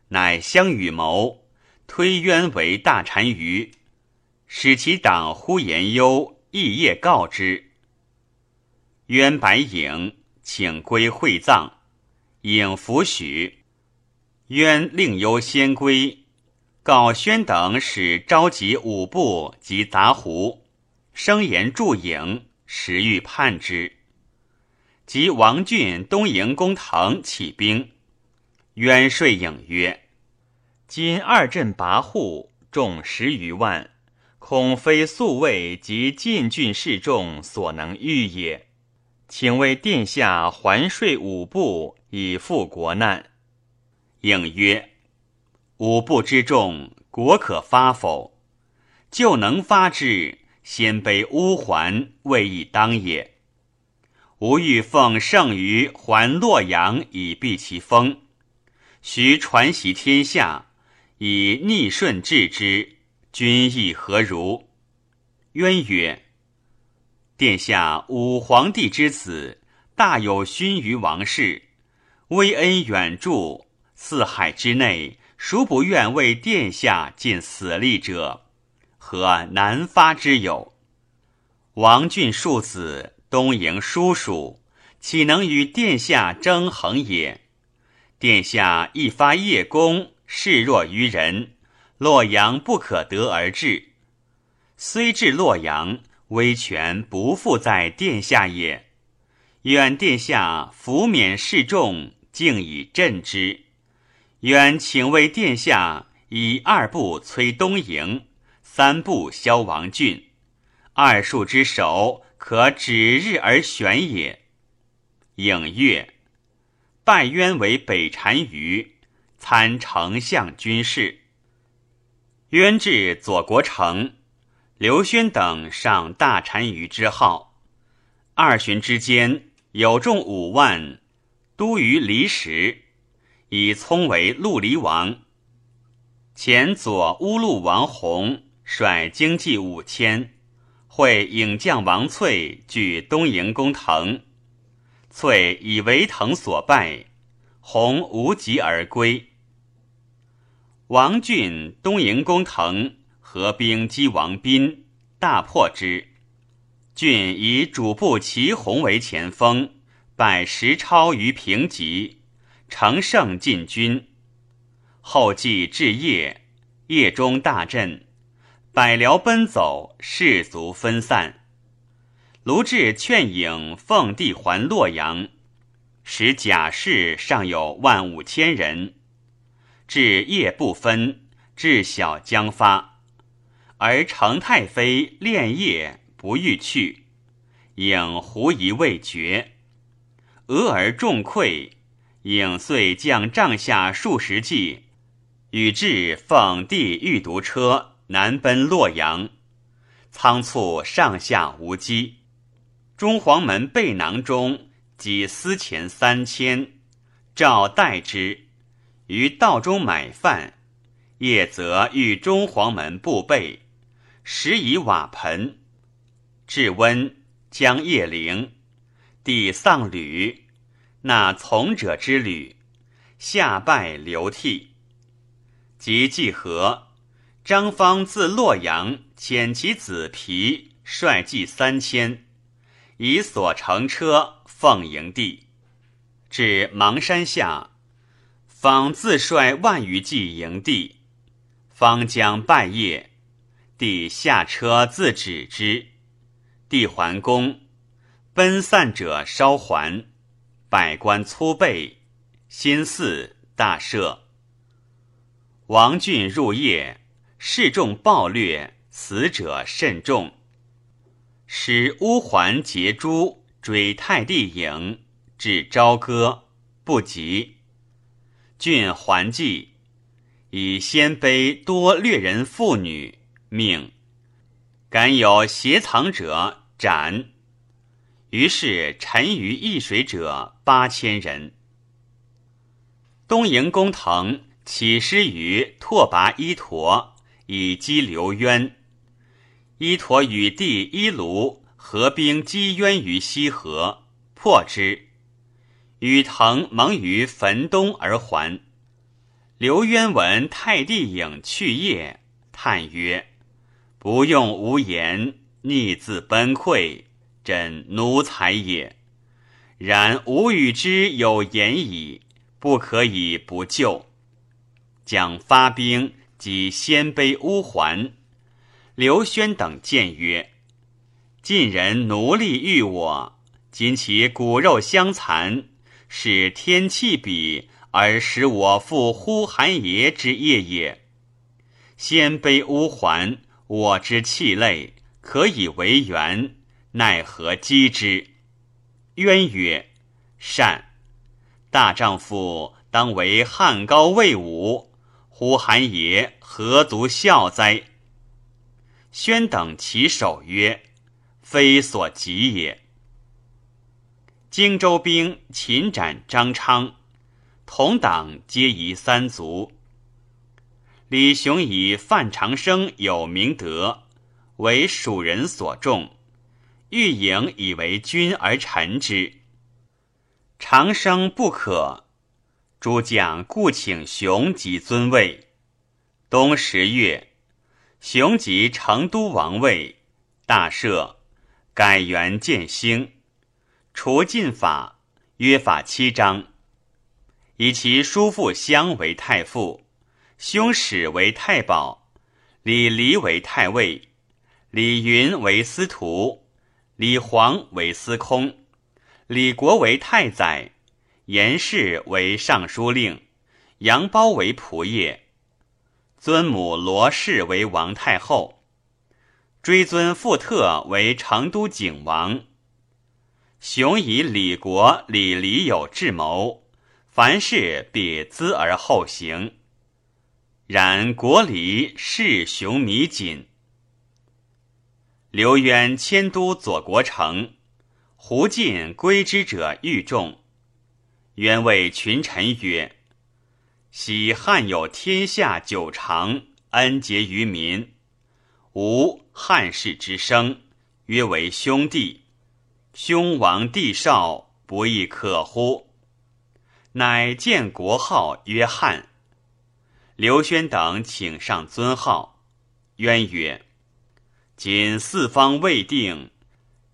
乃相与谋，推渊为大单于，使其党呼延忧翌夜告之。渊白影，请归会葬，影弗许。渊令忧先归，告宣等使召集五部及杂胡，声言助影，时欲叛之。及王俊东营公腾起兵。渊说影曰：“今二镇跋扈，众十余万，恐非宿卫及禁郡士众所能御也。请为殿下还税五部，以复国难。”应曰：“五部之众，国可发否？就能发之，先卑乌桓，未易当也。”吾欲奉圣于还洛阳，以避其锋；徐传习天下，以逆顺治之，君意何如？渊曰：“殿下武皇帝之子，大有勋于王室，威恩远著，四海之内，孰不愿为殿下尽死力者？何难发之有？王俊庶子。”东营叔叔，岂能与殿下争衡也？殿下一发叶公，视若于人，洛阳不可得而治。虽至洛阳，威权不复在殿下也。愿殿下抚免示众，敬以镇之。愿请为殿下以二部摧东营，三部消王浚，二数之首。可指日而选也。影月，拜渊为北单于，参丞相军事。渊至左国城，刘宣等上大单于之号。二旬之间，有众五万，都于离石，以聪为陆离王。前左乌陆王弘率精骑五千。会影将王翠据东营攻腾，翠以为腾所败，弘无疾而归。王浚东营攻腾，合兵击王斌，大破之。浚以主部齐弘为前锋，败石超于平吉，乘胜进军。后继至夜，夜中大震。百僚奔走，士卒分散。卢志劝颖奉帝还洛阳，使甲士尚有万五千人。至夜不分，至晓将发，而成太妃恋夜不欲去，颖狐疑未决，俄而众溃，颖遂将帐下数十骑，与至奉帝御毒车。南奔洛阳，仓促上下无机。中黄门背囊中几私钱三千，诏代之。于道中买饭，夜则遇中黄门布备，食以瓦盆。至温，将夜灵，帝丧旅，纳从者之旅，下拜流涕。及季和。张方自洛阳遣其子皮率骑三千，以所乘车奉迎帝，至邙山下，方自率万余骑迎帝，方将拜谒，帝下车自止之，帝还宫，奔散者稍还，百官粗备，心似大赦。王浚入夜。示众暴掠，死者甚众。使乌桓截诸，追太帝营，至朝歌，不及。郡还纪，以鲜卑多掠人妇女，命敢有挟藏者斩。于是沉于易水者八千人。东营公腾起师于拓跋伊陀。以击刘渊，伊陀与弟伊卢合兵击渊于西河，破之。与腾蒙于汾东而还。刘渊闻太帝影去夜，叹曰：“不用无言，逆自崩溃，朕奴才也。然吾与之有言矣，不可以不救。将发兵。”即鲜卑乌桓，刘宣等谏曰：“晋人奴隶欲我，今其骨肉相残，使天气比，而使我复呼韩邪之业也。鲜卑乌桓，我之气类，可以为援，奈何击之？渊曰：“善。大丈夫当为汉高魏武，呼韩邪何足笑哉？”宣等其首曰：“非所及也。”荆州兵擒斩张昌，同党皆夷三族。李雄以范长生有明德，为蜀人所重，欲迎以为君而臣之。长生不可，诸将故请雄即尊位。冬十月。雄即成都王位，大赦，改元建兴，除禁法，约法七章，以其叔父相为太傅，兄史为太保，李黎为太尉，李云为司徒，李黄为司空，李国为太宰，严氏为尚书令，杨苞为仆射。尊母罗氏为王太后，追尊傅特为成都景王。雄以李国、李黎有智谋，凡事必咨而后行。然国礼势雄弥谨。刘渊迁都左国城，胡进归之者愈众。渊谓群臣曰。昔汉有天下久长，恩结于民。吾汉室之生，约为兄弟。兄王弟少，不亦可乎？乃建国号曰汉。刘轩等请上尊号。渊曰：“今四方未定，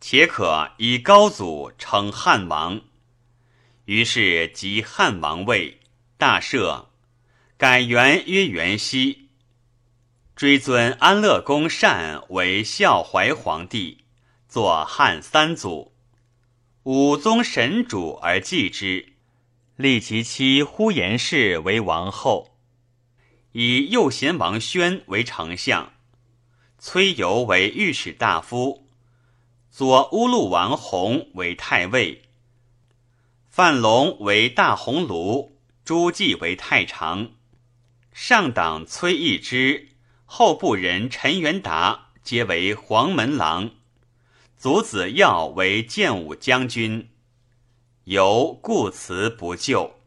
且可以高祖称汉王。”于是即汉王位，大赦。改元曰元熙，追尊安乐公善为孝怀皇帝，作汉三祖。武宗神主而继之，立其妻呼延氏为王后，以右贤王宣为丞相，崔游为御史大夫，左乌禄王弘为太尉，范龙为大鸿胪，朱季为太常。上党崔义之、后部人陈元达皆为黄门郎，祖子耀为建武将军，由故辞不就。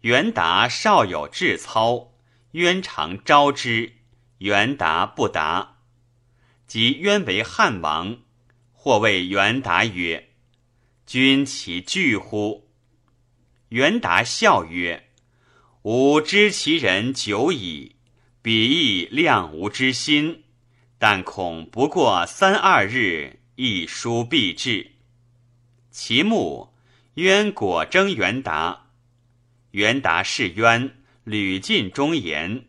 元达少有志操，渊常招之，元达不答。即渊为汉王，或谓元达曰：“君其惧乎？”元达笑曰。吾知其人久矣，彼亦谅吾之心，但恐不过三二日，一书必至。其目渊果征元达，元达是渊，屡进忠言，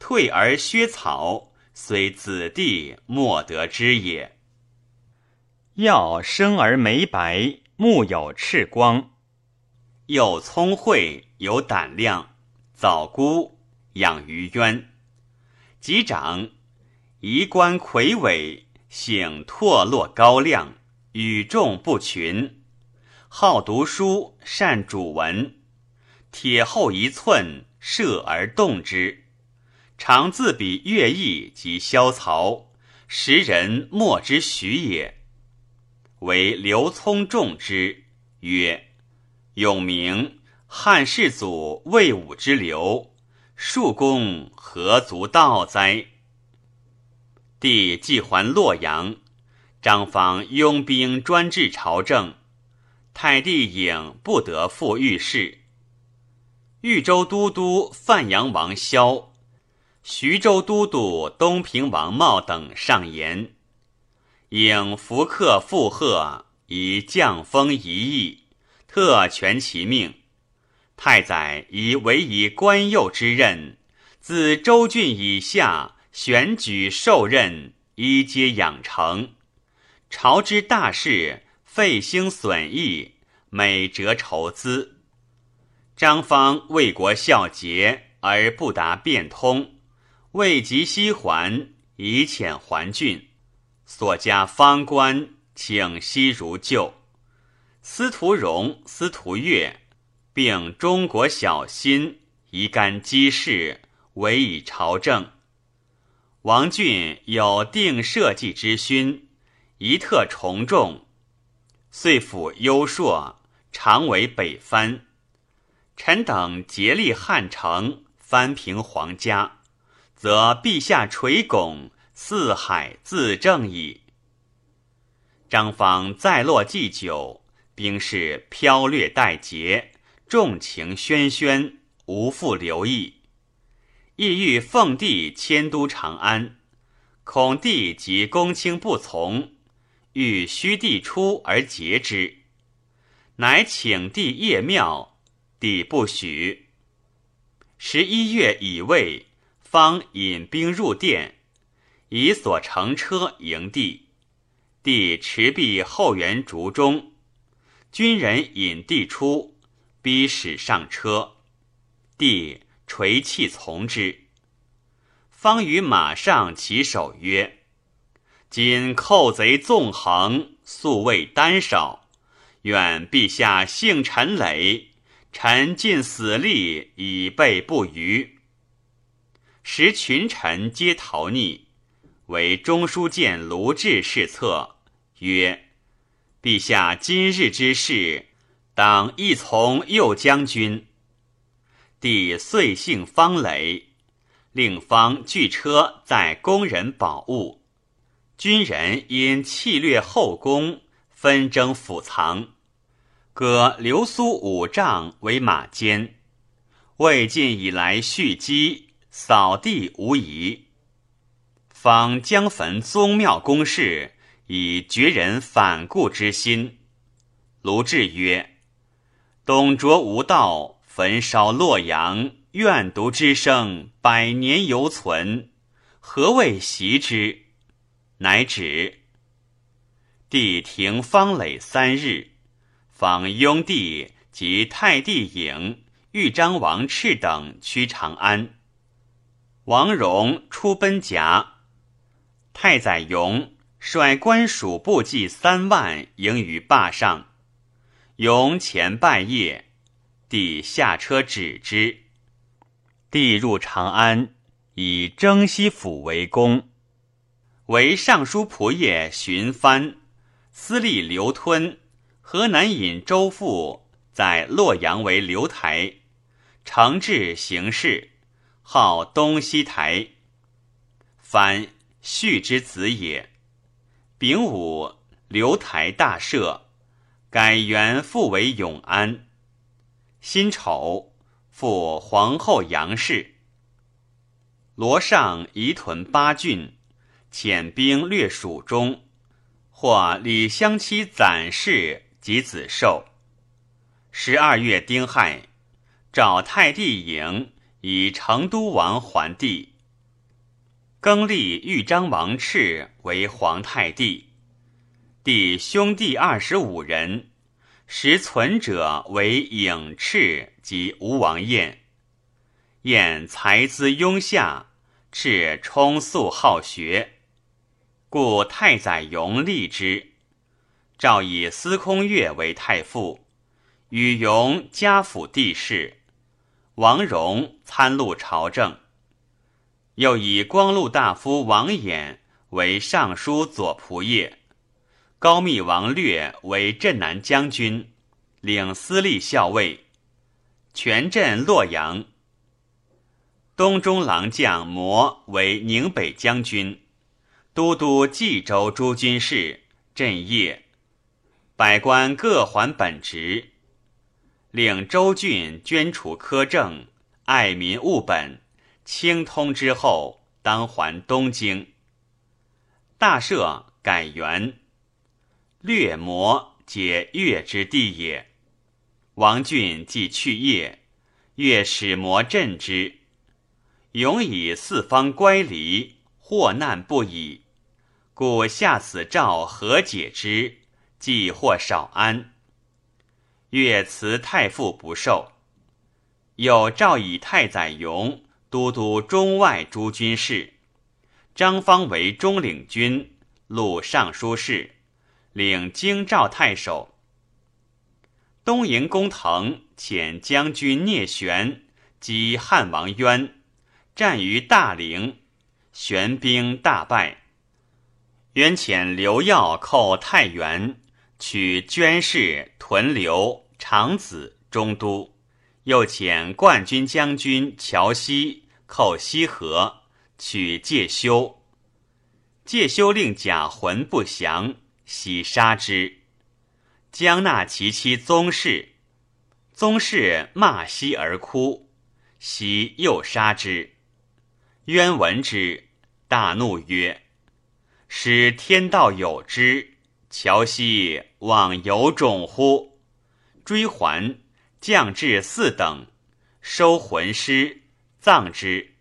退而削草，虽子弟莫得之也。要生而眉白，目有赤光，又聪慧有胆量。早孤养于渊，及长，仪冠魁伟，性拓落高亮，与众不群。好读书，善主文，铁厚一寸，射而动之。常自比乐毅及萧曹，时人莫之许也。为刘聪重之，曰：“永明。”汉世祖魏武之流，庶公何足道哉？帝既还洛阳，张方拥兵专制朝政，太帝颖不得复御事。豫州都督范阳王萧、徐州都督东平王茂等上言，颖伏克附贺，以降封一役，特全其命。太宰以委以官右之任，自州郡以下选举受任，依皆养成。朝之大事，费兴损益，每折筹资。张方为国孝节而不达变通，未及西还，以遣还郡。所加方官，请息如旧。司徒荣、司徒岳，并中国小心，宜干机事，委以朝政。王俊有定社稷之勋，一特从众，遂辅优硕，常为北藩。臣等竭力汉城，翻平皇家，则陛下垂拱，四海自正矣。张方再落祭酒，兵士飘掠待节，众情喧喧，无复留意。意欲奉帝迁都长安，恐帝及公卿不从，欲虚帝出而节之，乃请帝谒庙，帝不许。十一月乙未，方引兵入殿，以所乘车迎帝，帝持璧后援竹中，军人引帝出，逼使上车，帝。垂泣从之，方于马上起手曰：“今寇贼纵横，素未单少，愿陛下幸臣累，臣尽死力以备不虞。”时群臣皆逃匿，为中书监卢志侍策曰：“陛下今日之事，当亦从右将军。”帝遂幸方雷，令方具车载宫人宝物，军人因弃掠后宫，纷争府藏，割流苏五丈为马肩。魏晋以来蓄积，扫地无疑。方将焚宗庙宫室，以绝人反顾之心。卢志曰：“董卓无道。”焚烧洛阳，怨毒之声百年犹存，何谓袭之？乃止。帝停方垒三日，访雍帝及太帝颖、豫章王赤等趋长安。王戎出奔夹，太宰荣率官属部骑三万迎于坝上，雍前拜谒。帝下车止之。帝入长安，以征西府为宫，为尚书仆射荀藩，司隶刘吞，河南尹周馥在洛阳为刘台，承制行事，号东西台。藩续之子也。丙午，刘台大赦，改元复为永安。辛丑，复皇后杨氏。罗尚移屯八郡，遣兵略蜀中，获李相妻暂氏及子寿。十二月丁亥，找太帝迎以成都王还帝，更立豫章王赤为皇太帝。弟兄弟二十五人。实存者为颖赤及吴王晏，晏才资庸下，赤充素好学，故太宰荣立之。诏以司空岳为太傅，与荣家府地势。王荣参录朝政，又以光禄大夫王衍为尚书左仆射。高密王略为镇南将军，领司隶校尉，全镇洛阳。东中郎将摩为宁北将军，都督冀州诸军事，镇业。百官各还本职，领州郡捐除苛政，爱民务本，清通之后，当还东京。大赦，改元。略摩解越之地也。王俊既去业，越使摩镇之，永以四方乖离，祸难不已。故下此诏何解之？即或少安。越辞太傅不受。有诏以太宰勇都督中外诸军事，张方为中领军，录尚书事，领京兆太守。东营公腾遣将军聂玄击汉王渊，战于大陵，玄兵大败。渊遣刘耀寇太原，取捐氏、屯留、长子、中都。又遣冠军将军乔西寇西河，取介休。介休令贾浑不降，喜杀之。将纳其妻宗室，宗室骂西而哭，西又杀之。渊闻之，大怒曰：“使天道有之，乔西望有种乎？”追还。降至四等，收魂尸，葬之。